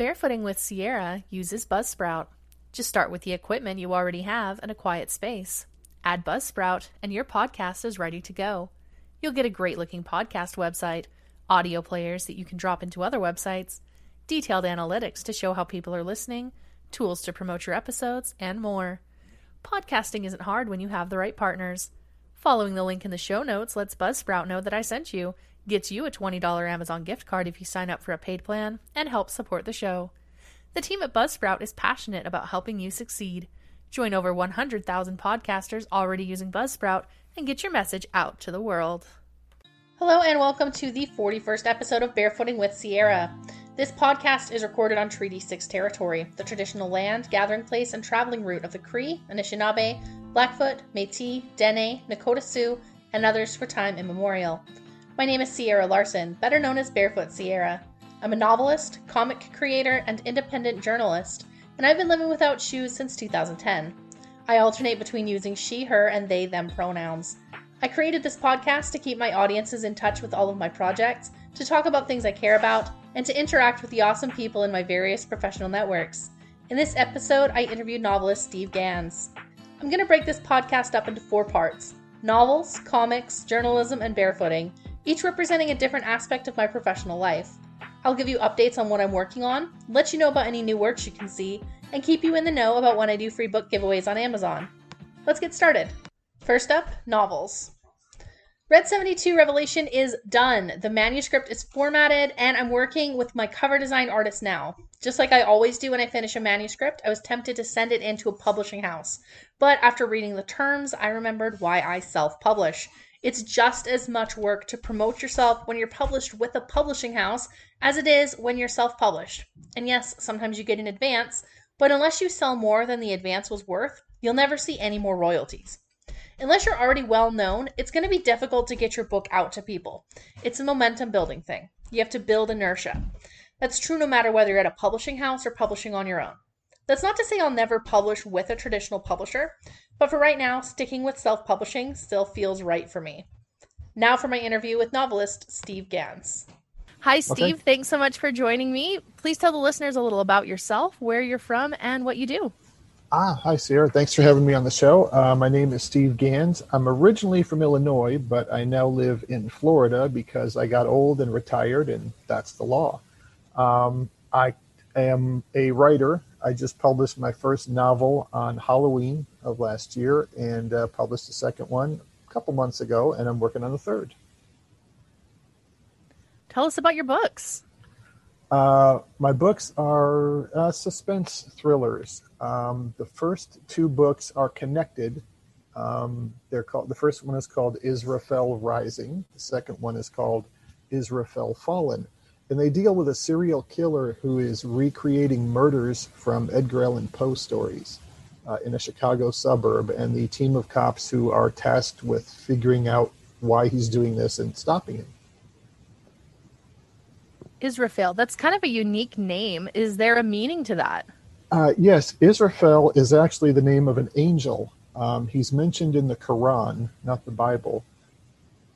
Barefooting with Sierra uses Buzzsprout. Just start with the equipment you already have and a quiet space. Add Buzzsprout, and your podcast is ready to go. You'll get a great looking podcast website, audio players that you can drop into other websites, detailed analytics to show how people are listening, tools to promote your episodes, and more. Podcasting isn't hard when you have the right partners. Following the link in the show notes lets Buzzsprout know that I sent you, gets you a $20 Amazon gift card if you sign up for a paid plan, and helps support the show. The team at Buzzsprout is passionate about helping you succeed. Join over 100,000 podcasters already using Buzzsprout and get your message out to the world. Hello, and welcome to the 41st episode of Barefooting with Sierra. This podcast is recorded on Treaty 6 territory, the traditional land, gathering place, and traveling route of the Cree, Anishinaabe, Blackfoot, Metis, Dene, Nakota Sioux, and others for time immemorial. My name is Sierra Larson, better known as Barefoot Sierra. I'm a novelist, comic creator, and independent journalist, and I've been living without shoes since 2010. I alternate between using she, her, and they, them pronouns. I created this podcast to keep my audiences in touch with all of my projects, to talk about things I care about, and to interact with the awesome people in my various professional networks. In this episode, I interviewed novelist Steve Gans. I'm going to break this podcast up into four parts novels, comics, journalism, and barefooting, each representing a different aspect of my professional life. I'll give you updates on what I'm working on, let you know about any new works you can see, and keep you in the know about when I do free book giveaways on Amazon. Let's get started. First up, novels. Red 72 Revelation is done. The manuscript is formatted, and I'm working with my cover design artist now. Just like I always do when I finish a manuscript, I was tempted to send it into a publishing house. But after reading the terms, I remembered why I self publish. It's just as much work to promote yourself when you're published with a publishing house as it is when you're self published. And yes, sometimes you get an advance, but unless you sell more than the advance was worth, you'll never see any more royalties. Unless you're already well known, it's going to be difficult to get your book out to people. It's a momentum building thing. You have to build inertia. That's true no matter whether you're at a publishing house or publishing on your own. That's not to say I'll never publish with a traditional publisher, but for right now, sticking with self publishing still feels right for me. Now for my interview with novelist Steve Gans. Hi, Steve. Okay. Thanks so much for joining me. Please tell the listeners a little about yourself, where you're from, and what you do. Ah, hi, Sierra. Thanks for having me on the show. Uh, my name is Steve Gans. I'm originally from Illinois, but I now live in Florida because I got old and retired, and that's the law. Um, I am a writer I just published my first novel on Halloween of last year and uh, published the second one a couple months ago, and I'm working on the third. Tell us about your books. Uh, my books are uh, suspense thrillers. Um, the first two books are connected. Um, they're called. The first one is called Israfel Rising. The second one is called Israfel Fallen and they deal with a serial killer who is recreating murders from Edgar Allan Poe stories uh, in a Chicago suburb, and the team of cops who are tasked with figuring out why he's doing this and stopping him. Israfel, that's kind of a unique name. Is there a meaning to that? Uh, yes, Israfel is actually the name of an angel. Um, he's mentioned in the Quran, not the Bible.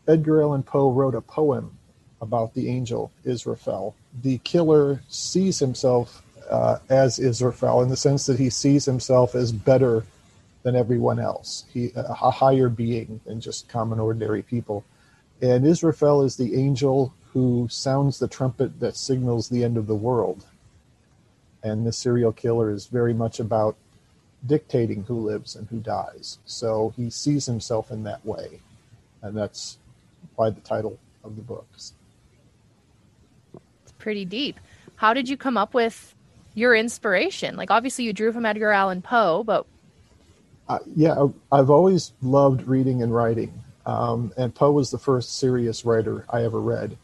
Edgar Allan Poe wrote a poem about the angel Israfel. The killer sees himself uh, as Israfel in the sense that he sees himself as better than everyone else, he a higher being than just common ordinary people. And Israfel is the angel who sounds the trumpet that signals the end of the world. And the serial killer is very much about dictating who lives and who dies. So he sees himself in that way. And that's why the title of the books pretty deep. How did you come up with your inspiration? Like, obviously, you drew from Edgar Allan Poe, but. Uh, yeah, I've always loved reading and writing. Um, and Poe was the first serious writer I ever read.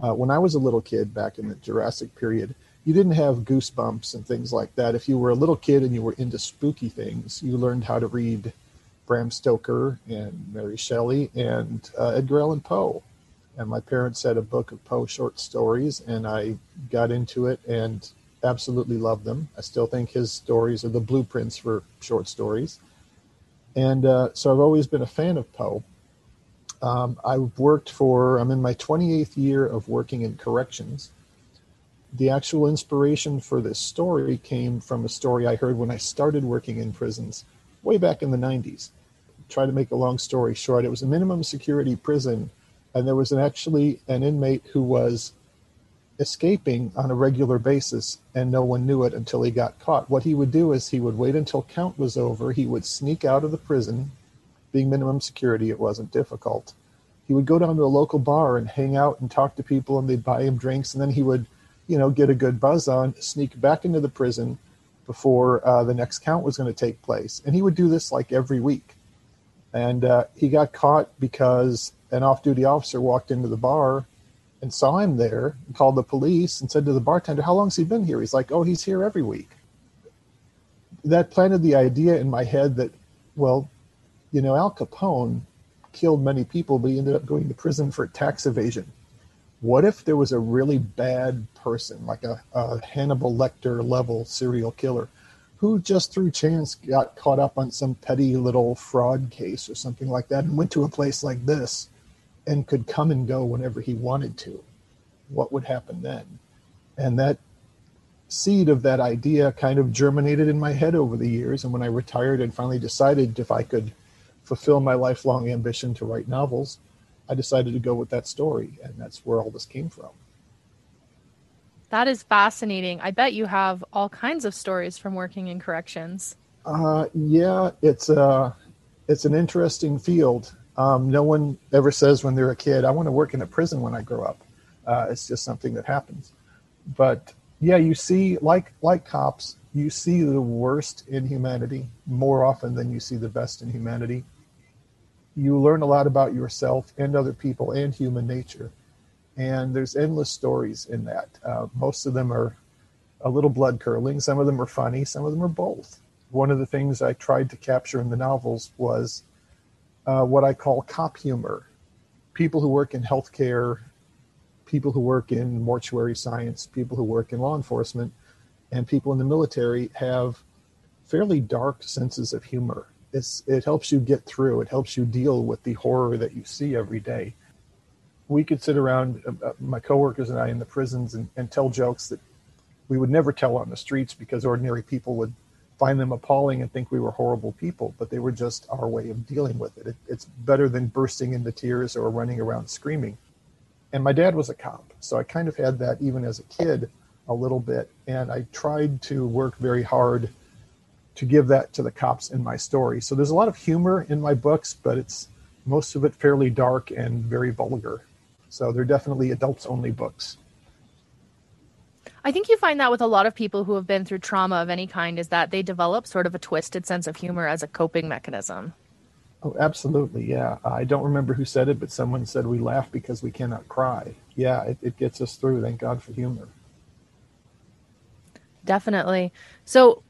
Uh, when I was a little kid back in the Jurassic period, you didn't have goosebumps and things like that. If you were a little kid and you were into spooky things, you learned how to read Bram Stoker and Mary Shelley and uh, Edgar Allan Poe and my parents had a book of Poe short stories, and I got into it and absolutely loved them. I still think his stories are the blueprints for short stories, and uh, so I've always been a fan of Poe. Um, I've worked for, I'm in my 28th year of working in corrections. the actual inspiration for this story came from a story I heard when I started working in prisons way back in the 90s. Try to make a long story short, it was a minimum security prison, and there was an, actually an inmate who was escaping on a regular basis, and no one knew it until he got caught. What he would do is he would wait until count was over, he would sneak out of the prison. Being minimum security, it wasn't difficult. He would go down to a local bar and hang out and talk to people, and they'd buy him drinks, and then he would you know, get a good buzz on, sneak back into the prison before uh, the next count was going to take place. And he would do this like every week. And uh, he got caught because an off duty officer walked into the bar and saw him there and called the police and said to the bartender, How long's he been here? He's like, Oh, he's here every week. That planted the idea in my head that, well, you know, Al Capone killed many people, but he ended up going to prison for tax evasion what if there was a really bad person, like a, a, Hannibal Lecter level serial killer, who just through chance got caught up on some petty little fraud case or something like that and went to a place like this and could come and go whenever he wanted to? What would happen then? And that seed of that idea kind of germinated in my head over the years. And when I retired and finally decided if I could fulfill my lifelong ambition to write novels, I decided to go with that story, and that's where all this came from. That is fascinating. I bet you have all kinds of stories from working in corrections. Uh, yeah, it's a uh, it's an interesting field. Um, no one ever says when they're a kid, "I want to work in a prison when I grow up." Uh, it's just something that happens. But yeah, you see, like like cops, you see the worst in humanity more often than you see the best in humanity you learn a lot about yourself and other people and human nature. And there's endless stories in that. Uh, most of them are a little blood curdling. Some of them are funny. Some of them are both. One of the things I tried to capture in the novels was uh, what I call cop humor. People who work in healthcare, people who work in mortuary science, people who work in law enforcement, and people in the military have fairly dark senses of humor it's, it helps you get through. It helps you deal with the horror that you see every day. We could sit around, uh, uh, my coworkers and I, in the prisons and, and tell jokes that we would never tell on the streets because ordinary people would find them appalling and think we were horrible people, but they were just our way of dealing with it. it. It's better than bursting into tears or running around screaming. And my dad was a cop, so I kind of had that even as a kid a little bit. And I tried to work very hard to give that to the cops in my story. So there's a lot of humor in my books, but it's most of it fairly dark and very vulgar. So they're definitely adults only books. I think you find that with a lot of people who have been through trauma of any kind is that they develop sort of a twisted sense of humor as a coping mechanism. Oh, absolutely. Yeah. I don't remember who said it, but someone said we laugh because we cannot cry. Yeah, it, it gets us through. Thank God for humor. Definitely. So,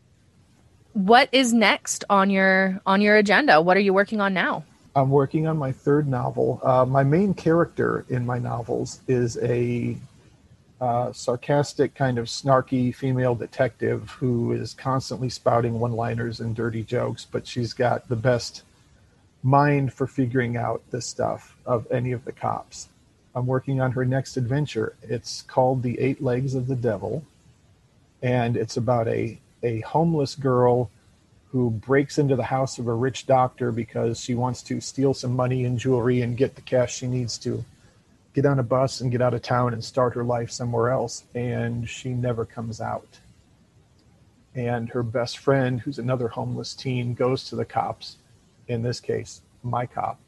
what is next on your on your agenda? What are you working on now? I'm working on my third novel. Uh, my main character in my novels is a uh, sarcastic, kind of snarky female detective who is constantly spouting one liners and dirty jokes, but she's got the best mind for figuring out this stuff of any of the cops. I'm working on her next adventure. It's called The Eight Legs of the Devil, and it's about a a homeless girl who breaks into the house of a rich doctor because she wants to steal some money and jewelry and get the cash she needs to get on a bus and get out of town and start her life somewhere else. And she never comes out. And her best friend, who's another homeless teen, goes to the cops, in this case, my cop,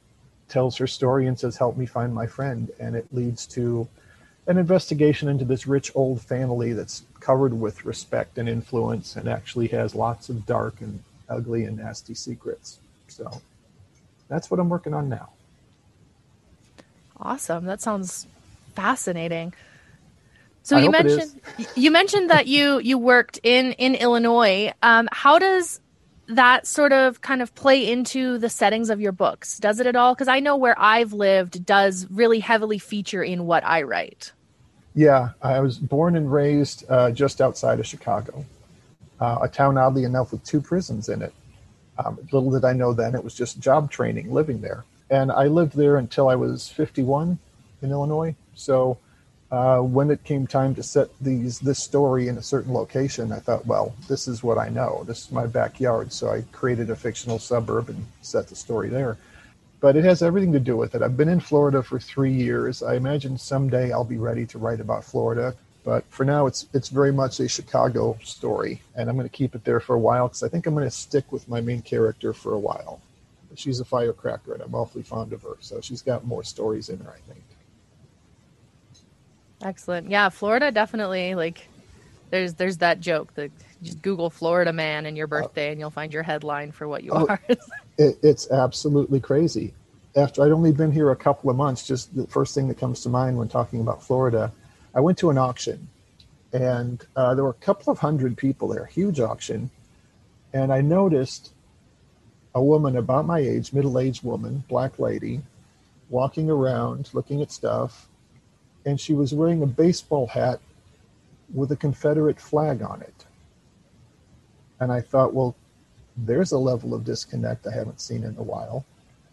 tells her story and says, Help me find my friend. And it leads to an investigation into this rich old family that's covered with respect and influence and actually has lots of dark and ugly and nasty secrets. So that's what I'm working on now. Awesome. That sounds fascinating. So I you mentioned you mentioned that you you worked in in Illinois. Um, how does that sort of kind of play into the settings of your books? Does it at all? Because I know where I've lived does really heavily feature in what I write. Yeah, I was born and raised uh, just outside of Chicago, uh, a town oddly enough with two prisons in it. Um, little did I know then it was just job training living there. And I lived there until I was 51 in Illinois. So uh, when it came time to set these this story in a certain location, I thought, well, this is what I know. This is my backyard, so I created a fictional suburb and set the story there. But it has everything to do with it. I've been in Florida for three years. I imagine someday I'll be ready to write about Florida. But for now, it's it's very much a Chicago story, and I'm going to keep it there for a while because I think I'm going to stick with my main character for a while. She's a firecracker, and I'm awfully fond of her. So she's got more stories in her, I think. Excellent. Yeah, Florida definitely like there's there's that joke that just Google Florida man and your birthday and you'll find your headline for what you oh, are. it, it's absolutely crazy. After I'd only been here a couple of months, just the first thing that comes to mind when talking about Florida, I went to an auction and uh, there were a couple of hundred people there, huge auction, and I noticed a woman about my age, middle-aged woman, black lady, walking around looking at stuff and she was wearing a baseball hat with a Confederate flag on it. And I thought, well, there's a level of disconnect I haven't seen in a while.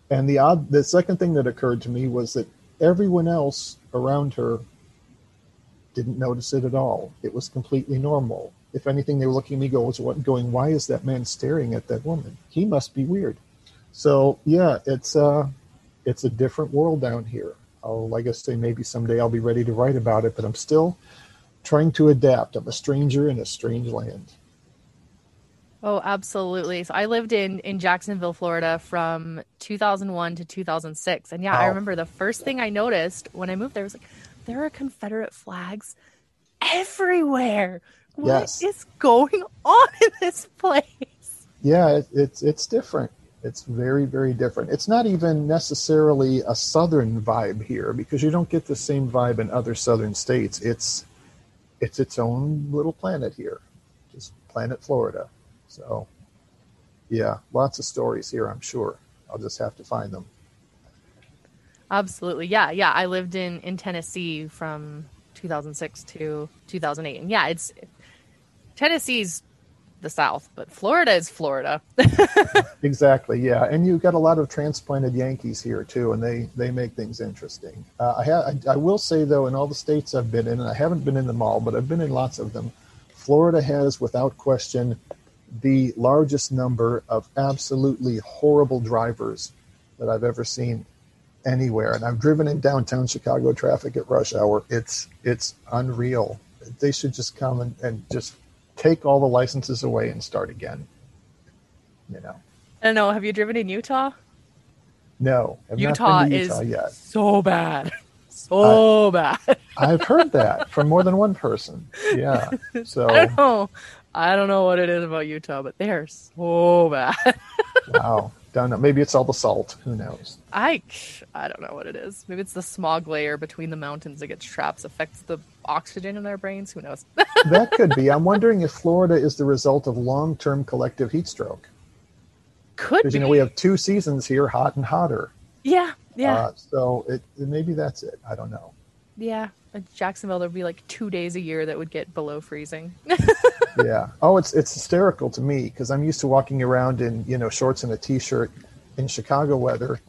And the odd, the second thing that occurred to me was that everyone else around her didn't notice it at all. It was completely normal. If anything, they were looking at me going, why is that man staring at that woman? He must be weird. So yeah, it's uh, it's a different world down here. I'll, like I say, maybe someday I'll be ready to write about it, but I'm still trying to adapt. I'm a stranger in a strange land. Oh, absolutely. So I lived in in Jacksonville, Florida from 2001 to 2006. And yeah, I remember the first thing I noticed when I moved there was like there are Confederate flags everywhere. What yes. is going on in this place? Yeah, it, it's it's different. It's very, very different. It's not even necessarily a southern vibe here because you don't get the same vibe in other southern states. It's it's its own little planet here, just planet Florida. So, yeah, lots of stories here. I'm sure. I'll just have to find them. Absolutely, yeah, yeah. I lived in in Tennessee from 2006 to 2008, and yeah, it's Tennessee's the South, but Florida is Florida. exactly, yeah. And you've got a lot of transplanted Yankees here too, and they they make things interesting. Uh, I, ha- I, I will say though, in all the states I've been in, and I haven't been in them all, but I've been in lots of them. Florida has, without question, the largest number of absolutely horrible drivers that I've ever seen anywhere. And I've driven in downtown Chicago traffic at rush hour. It's it's unreal. They should just come and, and just take all the licenses away and start again. You know. I don't know. Have you driven in Utah? No, Utah, Utah is yet. so bad, so bad. I've heard that from more than one person. Yeah. So I don't know. I don't know what it is about Utah, but they are so bad. wow. Don't know. Maybe it's all the salt. Who knows? I I don't know what it is. Maybe it's the smog layer between the mountains that gets trapped, affects the oxygen in their brains. Who knows? that could be. I'm wondering if Florida is the result of long-term collective heat stroke. Could be. You know, we have two seasons here, hot and hotter. Yeah, yeah. Uh, so it, maybe that's it. I don't know. Yeah, Jacksonville, there'd be like two days a year that would get below freezing. yeah. Oh, it's it's hysterical to me because I'm used to walking around in you know shorts and a t-shirt in Chicago weather,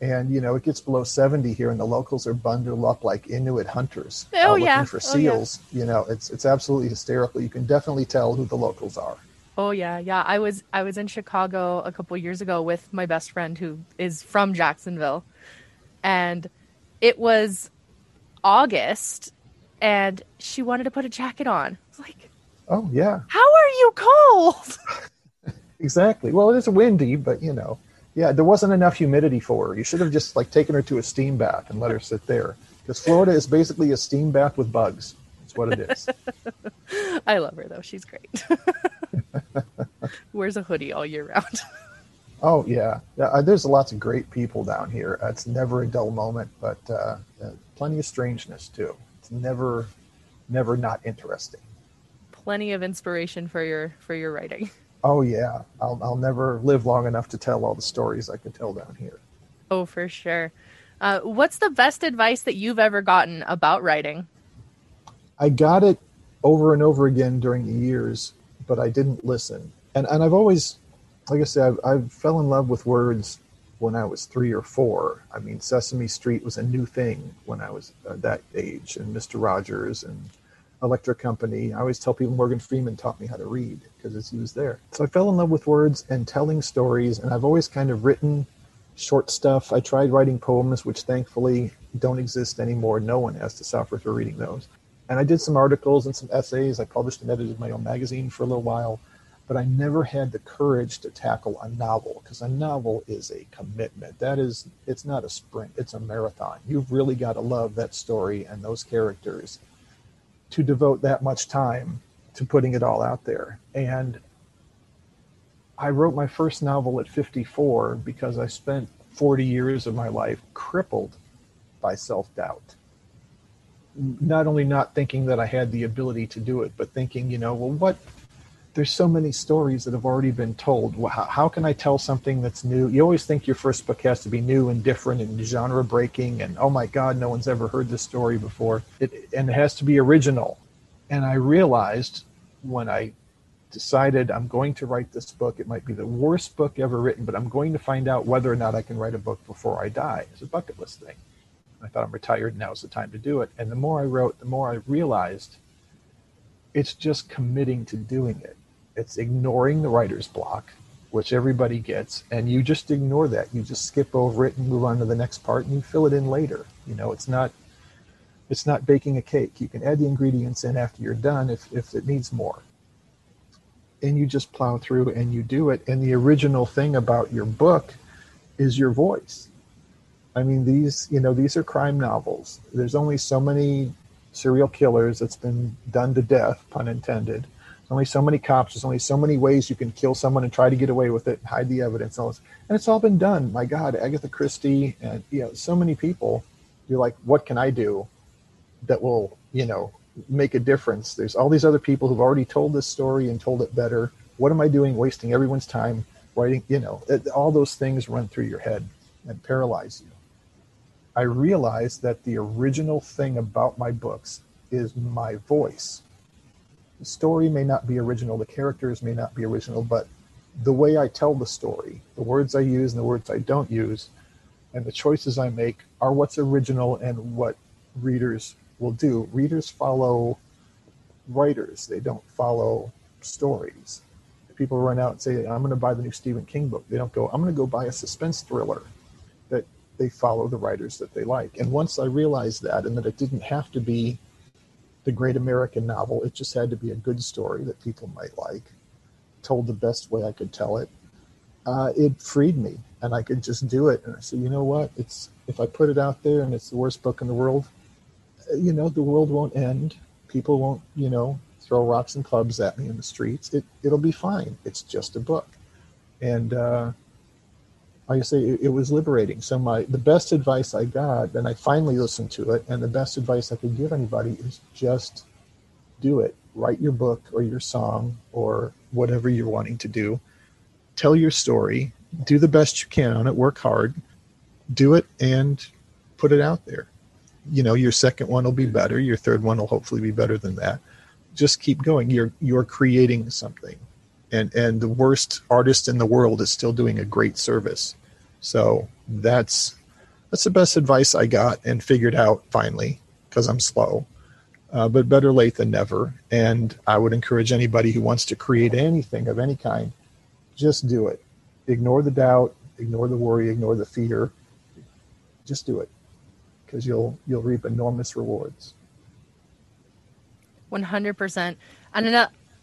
and you know it gets below 70 here, and the locals are bundled up like Inuit hunters oh, uh, looking yeah. for seals. Oh, yeah. You know, it's it's absolutely hysterical. You can definitely tell who the locals are. Oh yeah, yeah. I was I was in Chicago a couple years ago with my best friend who is from Jacksonville, and it was August, and she wanted to put a jacket on. I was like, "Oh yeah, how are you cold?" exactly. Well, it is windy, but you know, yeah, there wasn't enough humidity for her. You should have just like taken her to a steam bath and let her sit there, because Florida is basically a steam bath with bugs. That's what it is. I love her though; she's great. Wears a hoodie all year round. Oh yeah, yeah. Uh, there's lots of great people down here. it's never a dull moment, but uh, uh, plenty of strangeness too. It's never, never not interesting. Plenty of inspiration for your for your writing. Oh yeah, I'll I'll never live long enough to tell all the stories I could tell down here. Oh, for sure. Uh, what's the best advice that you've ever gotten about writing? I got it over and over again during the years, but I didn't listen. And and I've always, like I said, I've fell in love with words when I was three or four. I mean, Sesame Street was a new thing when I was uh, that age, and Mister Rogers and Electric Company. I always tell people Morgan Freeman taught me how to read because he was there. So I fell in love with words and telling stories, and I've always kind of written short stuff. I tried writing poems, which thankfully don't exist anymore. No one has to suffer for reading those. And I did some articles and some essays. I published and edited my own magazine for a little while, but I never had the courage to tackle a novel because a novel is a commitment. That is, it's not a sprint, it's a marathon. You've really got to love that story and those characters to devote that much time to putting it all out there. And I wrote my first novel at 54 because I spent 40 years of my life crippled by self doubt. Not only not thinking that I had the ability to do it, but thinking, you know, well, what? There's so many stories that have already been told. How, how can I tell something that's new? You always think your first book has to be new and different and genre breaking, and oh my God, no one's ever heard this story before. It, and it has to be original. And I realized when I decided I'm going to write this book. It might be the worst book ever written, but I'm going to find out whether or not I can write a book before I die. It's a bucket list thing. I thought I'm retired. Now's the time to do it. And the more I wrote, the more I realized it's just committing to doing it. It's ignoring the writer's block, which everybody gets, and you just ignore that. You just skip over it and move on to the next part, and you fill it in later. You know, it's not it's not baking a cake. You can add the ingredients in after you're done if, if it needs more and you just plow through and you do it. And the original thing about your book is your voice. I mean, these, you know, these are crime novels. There's only so many serial killers that's been done to death, pun intended. Only so many cops. There's only so many ways you can kill someone and try to get away with it, and hide the evidence, and. And it's all been done. My God, Agatha Christie, and you know, so many people. You're like, what can I do that will, you know, make a difference. There's all these other people who've already told this story and told it better. What am I doing wasting everyone's time writing? You know, it, all those things run through your head and paralyze you. I realized that the original thing about my books is my voice. Story may not be original, the characters may not be original, but the way I tell the story, the words I use and the words I don't use, and the choices I make are what's original and what readers will do. Readers follow writers, they don't follow stories. People run out and say, I'm going to buy the new Stephen King book. They don't go, I'm going to go buy a suspense thriller. That they follow the writers that they like. And once I realized that, and that it didn't have to be the great American novel, it just had to be a good story that people might like, told the best way I could tell it. Uh, it freed me, and I could just do it. And I said, you know what? It's if I put it out there and it's the worst book in the world, you know, the world won't end. People won't, you know, throw rocks and clubs at me in the streets. It it'll be fine. It's just a book, and uh, like I say, it, it was liberating. So my the best advice I got, and I finally listened to it, and the best advice I could give anybody is just do it. Write your book or your song or whatever you're wanting to do. Tell your story. Do the best you can on it. Work hard. Do it and put it out there you know your second one will be better your third one will hopefully be better than that just keep going you're you're creating something and and the worst artist in the world is still doing a great service so that's that's the best advice i got and figured out finally because i'm slow uh, but better late than never and i would encourage anybody who wants to create anything of any kind just do it ignore the doubt ignore the worry ignore the fear just do it because you'll you'll reap enormous rewards. One hundred percent. And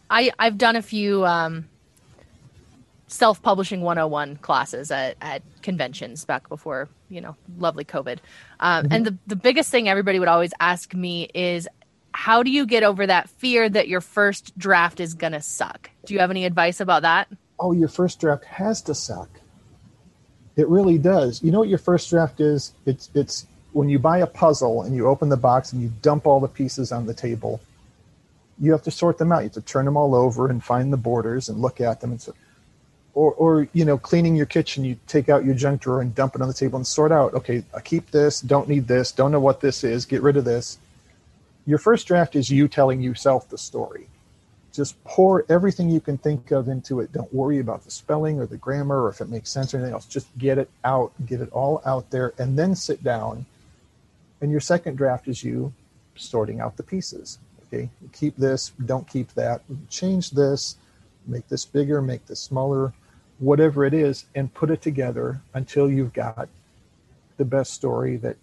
I I've done a few um, self publishing 101 classes at, at conventions back before you know lovely COVID. Um, mm-hmm. And the the biggest thing everybody would always ask me is how do you get over that fear that your first draft is gonna suck? Do you have any advice about that? Oh, your first draft has to suck. It really does. You know what your first draft is? It's it's when you buy a puzzle and you open the box and you dump all the pieces on the table, you have to sort them out. You have to turn them all over and find the borders and look at them and so or, or you know cleaning your kitchen you take out your junk drawer and dump it on the table and sort out okay i keep this don't need this don't know what this is get rid of this your first draft is you telling yourself the story Just pour everything you can think of into it. Don't worry about the spelling or the grammar or if it makes sense or anything else. Just get it out, get it all out there, and then sit down. And your second draft is you sorting out the pieces. Okay, keep this, don't keep that, change this, make this bigger, make this smaller, whatever it is, and put it together until you've got the best story that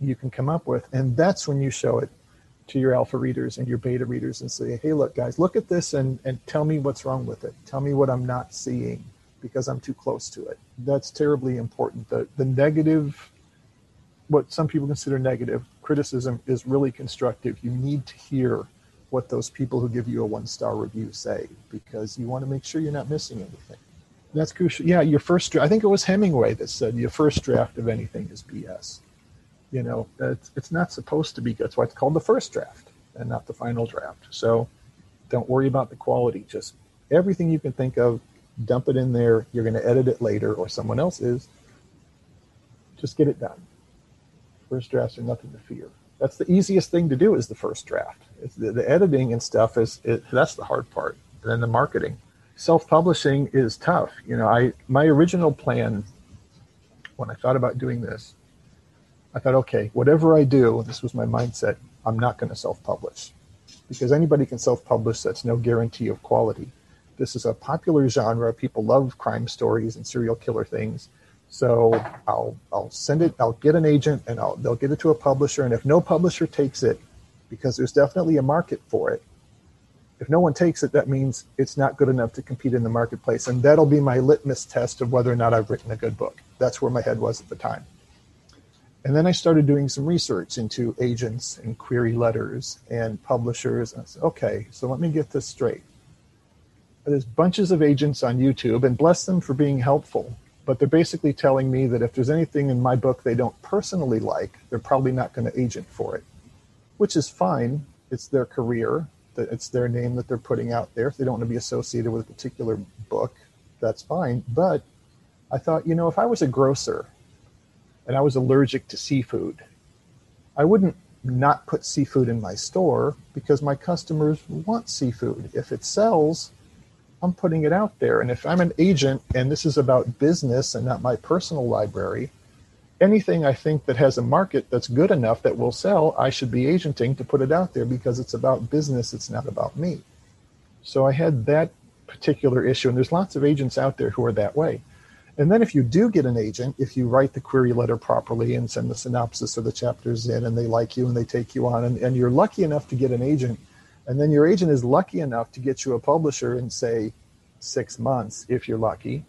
you can come up with. And that's when you show it to your alpha readers and your beta readers and say, hey, look, guys, look at this and, and tell me what's wrong with it. Tell me what I'm not seeing because I'm too close to it. That's terribly important. The, the negative, what some people consider negative criticism, is really constructive. You need to hear what those people who give you a one star review say because you want to make sure you're not missing anything. That's crucial. Yeah, your first I think it was Hemingway that said your first draft of anything is BS. You know, it's, it's not supposed to be good. That's why it's called the first draft and not the final draft. So don't worry about the quality. Just everything you can think of, dump it in there. You're going to edit it later or someone else is. Just get it done. First drafts are nothing to fear. That's the easiest thing to do is the first draft. The, the, editing and stuff is it, that's the hard part. And then the marketing. Self-publishing is tough. You know, I my original plan when I thought about doing this I thought, okay, whatever I do, this was my mindset, I'm not going to self publish because anybody can self publish. That's no guarantee of quality. This is a popular genre. People love crime stories and serial killer things. So I'll, I'll send it, I'll get an agent and I'll, they'll get it to a publisher. And if no publisher takes it, because there's definitely a market for it, if no one takes it, that means it's not good enough to compete in the marketplace. And that'll be my litmus test of whether or not I've written a good book. That's where my head was at the time. And then I started doing some research into agents and query letters and publishers. And I said, okay, so let me get this straight. There's bunches of agents on YouTube, and bless them for being helpful. But they're basically telling me that if there's anything in my book they don't personally like, they're probably not going to agent for it, which is fine. It's their career, it's their name that they're putting out there. If they don't want to be associated with a particular book, that's fine. But I thought, you know, if I was a grocer and I was allergic to seafood, I wouldn't not put seafood in my store because my customers want seafood. If it sells, I'm putting it out there. And if I'm an agent and this is about business and not my personal library, anything I think that has a market that's good enough that will sell, I should be agenting to put it out there because it's about business, it's not about me. So I had that particular issue, and there's lots of agents out there who are that way. And then if you do get an agent, if you write the query letter properly and send the synopsis of the chapters in and they like you and they take you on and, and you're lucky enough to get an agent, and then your agent is lucky enough to get you a publisher in say six months, if you're lucky,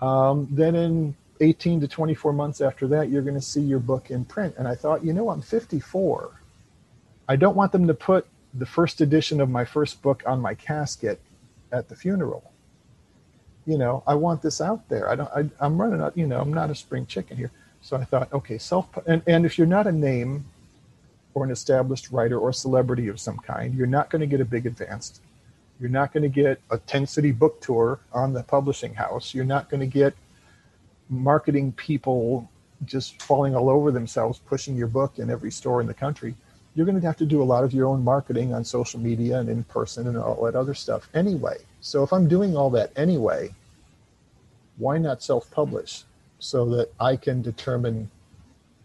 um, then in 18 to 24 months after that, you're going to see your book in print. And I thought, you know, I'm 54. I don't want them to put the first edition of my first book on my casket at the funeral you know, I want this out there. I don't, I, I'm running out, you know, I'm not a spring chicken here. So I thought, okay, self, and, and if you're not a name or an established writer or celebrity of some kind, you're not going to get a big advance. You're not going to get a 10 city book tour on the publishing house. You're not going to get marketing people just falling all over themselves, pushing your book in every store in the country. You're going to have to do a lot of your own marketing on social media and in person and all that other stuff anyway. So if I'm doing all that anyway, why not self-publish so that I can determine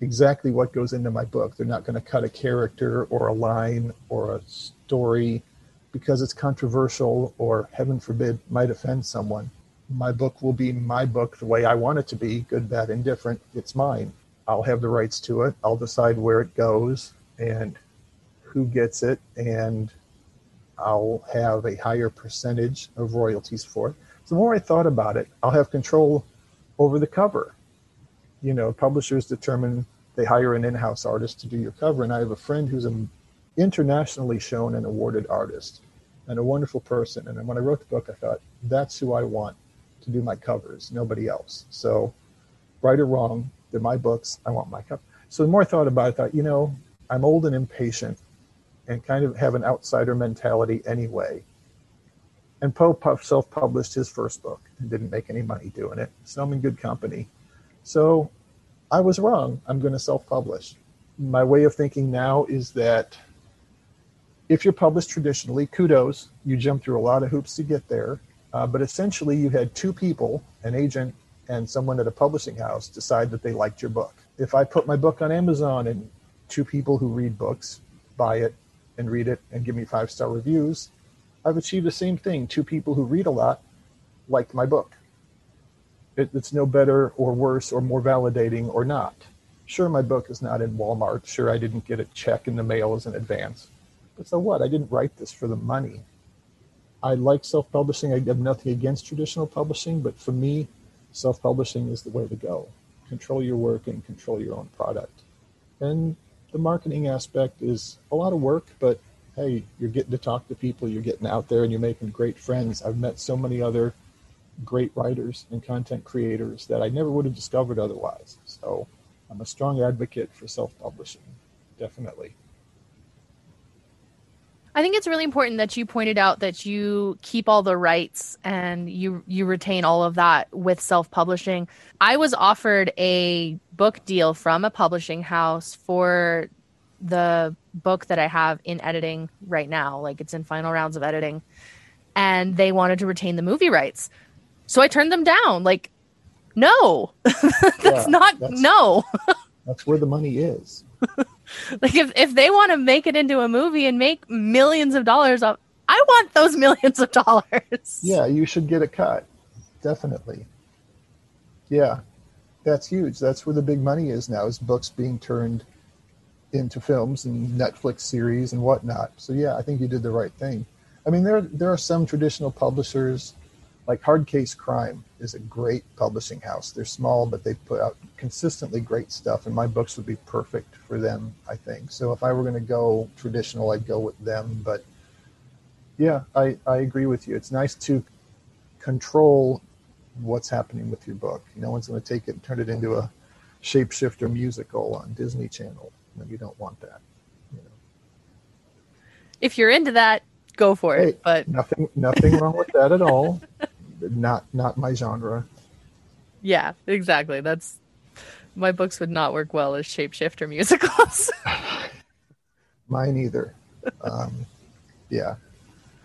exactly what goes into my book? They're not going to cut a character or a line or a story because it's controversial or heaven forbid might offend someone. My book will be my book the way I want it to be, good, bad, indifferent. It's mine. I'll have the rights to it. I'll decide where it goes and who gets it and I'll have a higher percentage of royalties for it. So the more I thought about it, I'll have control over the cover. You know, publishers determine they hire an in-house artist to do your cover, and I have a friend who's an internationally shown and awarded artist and a wonderful person. And when I wrote the book, I thought that's who I want to do my covers, nobody else. So, right or wrong, they're my books. I want my cover. So the more I thought about it, I thought, you know, I'm old and impatient and kind of have an outsider mentality anyway. And Poe Puff self published his first book and didn't make any money doing it. So I'm in good company. So I was wrong. I'm going to self publish. My way of thinking now is that if you're published traditionally, kudos. You jump through a lot of hoops to get there. Uh, but essentially, you had two people, an agent and someone at a publishing house, decide that they liked your book. If I put my book on Amazon and two people who read books buy it and read it and give me five star reviews, I've achieved the same thing. Two people who read a lot liked my book. It, it's no better or worse or more validating or not. Sure, my book is not in Walmart. Sure, I didn't get a check in the mail as an advance. But so what? I didn't write this for the money. I like self publishing. I have nothing against traditional publishing, but for me, self publishing is the way to go. Control your work and control your own product. And the marketing aspect is a lot of work, but hey, you're getting to talk to people, you're getting out there, and you're making great friends. I've met so many other great writers and content creators that I never would have discovered otherwise. So I'm a strong advocate for self publishing, definitely. I think it's really important that you pointed out that you keep all the rights and you you retain all of that with self-publishing. I was offered a book deal from a publishing house for the book that I have in editing right now, like it's in final rounds of editing, and they wanted to retain the movie rights. So I turned them down. Like no. that's yeah, not that's, no. that's where the money is. like if if they want to make it into a movie and make millions of dollars off, I want those millions of dollars. Yeah, you should get a cut. Definitely. Yeah. That's huge. That's where the big money is now is books being turned into films and Netflix series and whatnot. So yeah, I think you did the right thing. I mean there there are some traditional publishers like Hard Case Crime is a great publishing house. They're small, but they put out consistently great stuff, and my books would be perfect for them, I think. So if I were going to go traditional, I'd go with them. But yeah, I, I agree with you. It's nice to control what's happening with your book. No one's going to take it and turn it into a shapeshifter musical on Disney Channel. You don't want that. You know. If you're into that, go for it. But nothing, nothing wrong with that at all. not not my genre. Yeah, exactly. That's my books would not work well as shapeshifter musicals. Mine either. Um, yeah,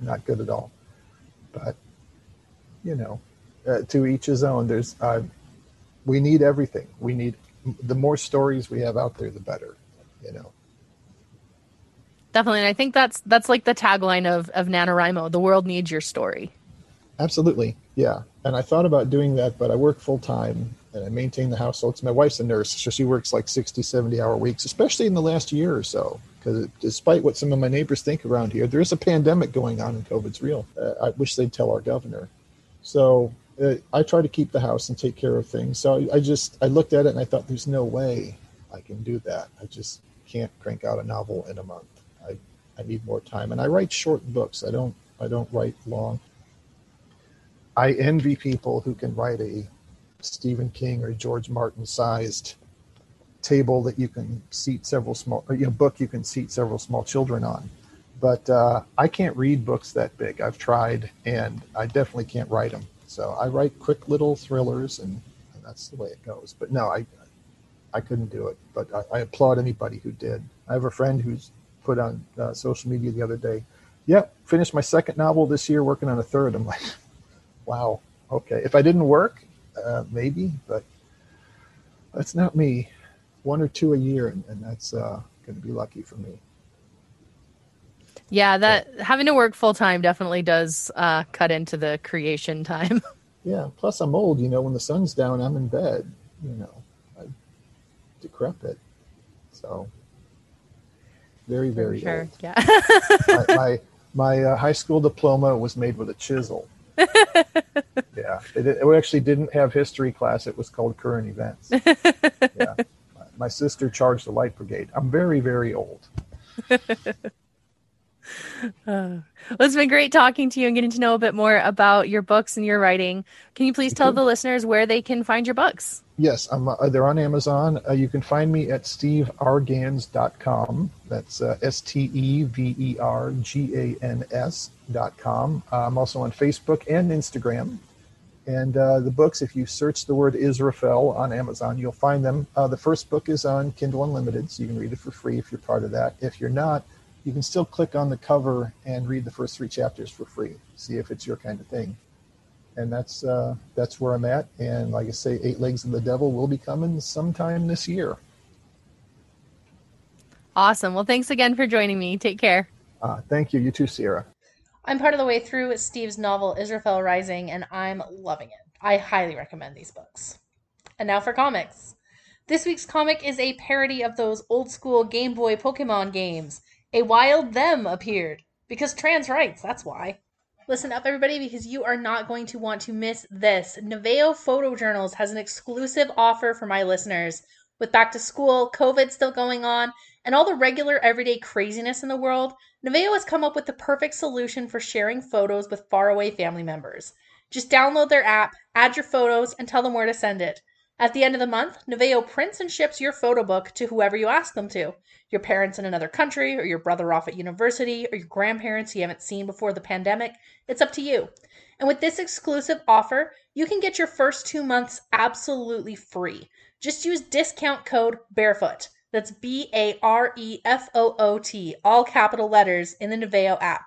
not good at all. But you know, uh, to each his own. There's uh, we need everything. We need the more stories we have out there, the better. You know. Definitely, and I think that's that's like the tagline of of NaNoWriMo. The world needs your story. Absolutely. Yeah. And I thought about doing that, but I work full time and I maintain the household. So my wife's a nurse, so she works like 60, 70 hour weeks, especially in the last year or so. Because despite what some of my neighbors think around here, there is a pandemic going on and COVID's real. Uh, I wish they'd tell our governor. So uh, I try to keep the house and take care of things. So I, I just, I looked at it and I thought, there's no way I can do that. I just can't crank out a novel in a month. I, I need more time. And I write short books. I don't, I don't write long. I envy people who can write a Stephen King or George Martin sized table that you can seat several small, or, you know, book you can seat several small children on. But uh, I can't read books that big. I've tried, and I definitely can't write them. So I write quick little thrillers, and, and that's the way it goes. But no, I, I couldn't do it. But I, I applaud anybody who did. I have a friend who's put on uh, social media the other day. Yep, finished my second novel this year, working on a third. I'm like, wow, okay. If I didn't work, uh, maybe, but that's not me. One or two a year, and, and that's uh, going to be lucky for me. Yeah, that yeah. having to work full time definitely does uh, cut into the creation time. yeah. Plus, I'm old. You know, when the sun's down, I'm in bed. You know, I decrepit. So very, very sure. Old. Yeah. my my, my uh, high school diploma was made with a chisel. yeah, it, it, actually didn't have history class. It was called current events. yeah, my sister charged the light brigade. I'm very, very old. Uh, well, it's been great talking to you and getting to know a bit more about your books and your writing. Can you please tell the listeners where they can find your books? Yes, uh, they're on Amazon. Uh, you can find me at steveargans.com. That's uh, S T E V E R G A N S.com. Uh, I'm also on Facebook and Instagram. And uh, the books, if you search the word Israfel on Amazon, you'll find them. Uh, the first book is on Kindle Unlimited, so you can read it for free if you're part of that. If you're not, you can still click on the cover and read the first three chapters for free. See if it's your kind of thing. And that's uh, that's where I'm at. And like I say, Eight Legs of the Devil will be coming sometime this year. Awesome. Well, thanks again for joining me. Take care. Uh, thank you. You too, Sierra. I'm part of the way through Steve's novel Israfel Rising, and I'm loving it. I highly recommend these books. And now for comics. This week's comic is a parody of those old school Game Boy Pokemon games. A Wild Them appeared. Because trans rights, that's why. Listen up, everybody, because you are not going to want to miss this. Neveo Photojournals has an exclusive offer for my listeners. With back to school, COVID still going on, and all the regular everyday craziness in the world, Neveo has come up with the perfect solution for sharing photos with faraway family members. Just download their app, add your photos, and tell them where to send it. At the end of the month, Neveo prints and ships your photo book to whoever you ask them to. Your parents in another country, or your brother off at university, or your grandparents you haven't seen before the pandemic. It's up to you. And with this exclusive offer, you can get your first two months absolutely free. Just use discount code BAREFOOT. That's B A R E F O O T, all capital letters in the Neveo app.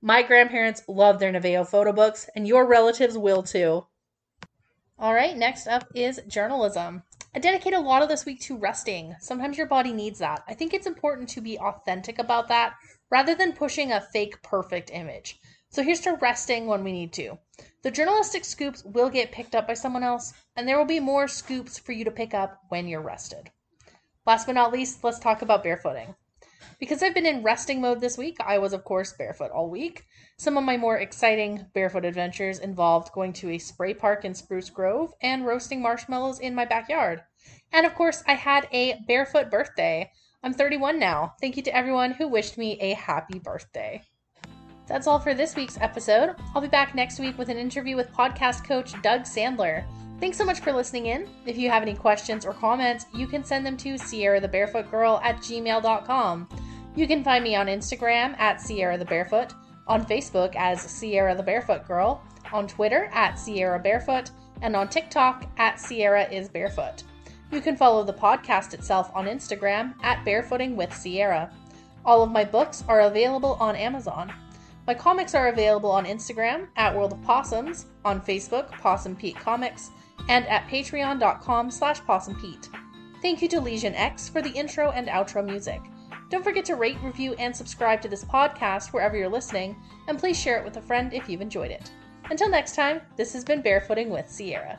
My grandparents love their Neveo photo books, and your relatives will too. All right, next up is journalism. I dedicate a lot of this week to resting. Sometimes your body needs that. I think it's important to be authentic about that rather than pushing a fake perfect image. So here's to resting when we need to. The journalistic scoops will get picked up by someone else, and there will be more scoops for you to pick up when you're rested. Last but not least, let's talk about barefooting. Because I've been in resting mode this week, I was, of course, barefoot all week. Some of my more exciting barefoot adventures involved going to a spray park in Spruce Grove and roasting marshmallows in my backyard. And of course, I had a barefoot birthday. I'm 31 now. Thank you to everyone who wished me a happy birthday. That's all for this week's episode. I'll be back next week with an interview with podcast coach Doug Sandler. Thanks so much for listening in. If you have any questions or comments, you can send them to Sierra the Barefoot Girl at gmail.com. You can find me on Instagram at Sierra the Barefoot, on Facebook as Sierra the Barefoot Girl, on Twitter at Sierra Barefoot, and on TikTok at Sierra is Barefoot. You can follow the podcast itself on Instagram at Barefooting with Sierra. All of my books are available on Amazon. My comics are available on Instagram at World of Possums, on Facebook, Possum Pete Comics, and at patreon.com slash possumpete. Thank you to Legion X for the intro and outro music. Don't forget to rate, review, and subscribe to this podcast wherever you're listening, and please share it with a friend if you've enjoyed it. Until next time, this has been Barefooting with Sierra.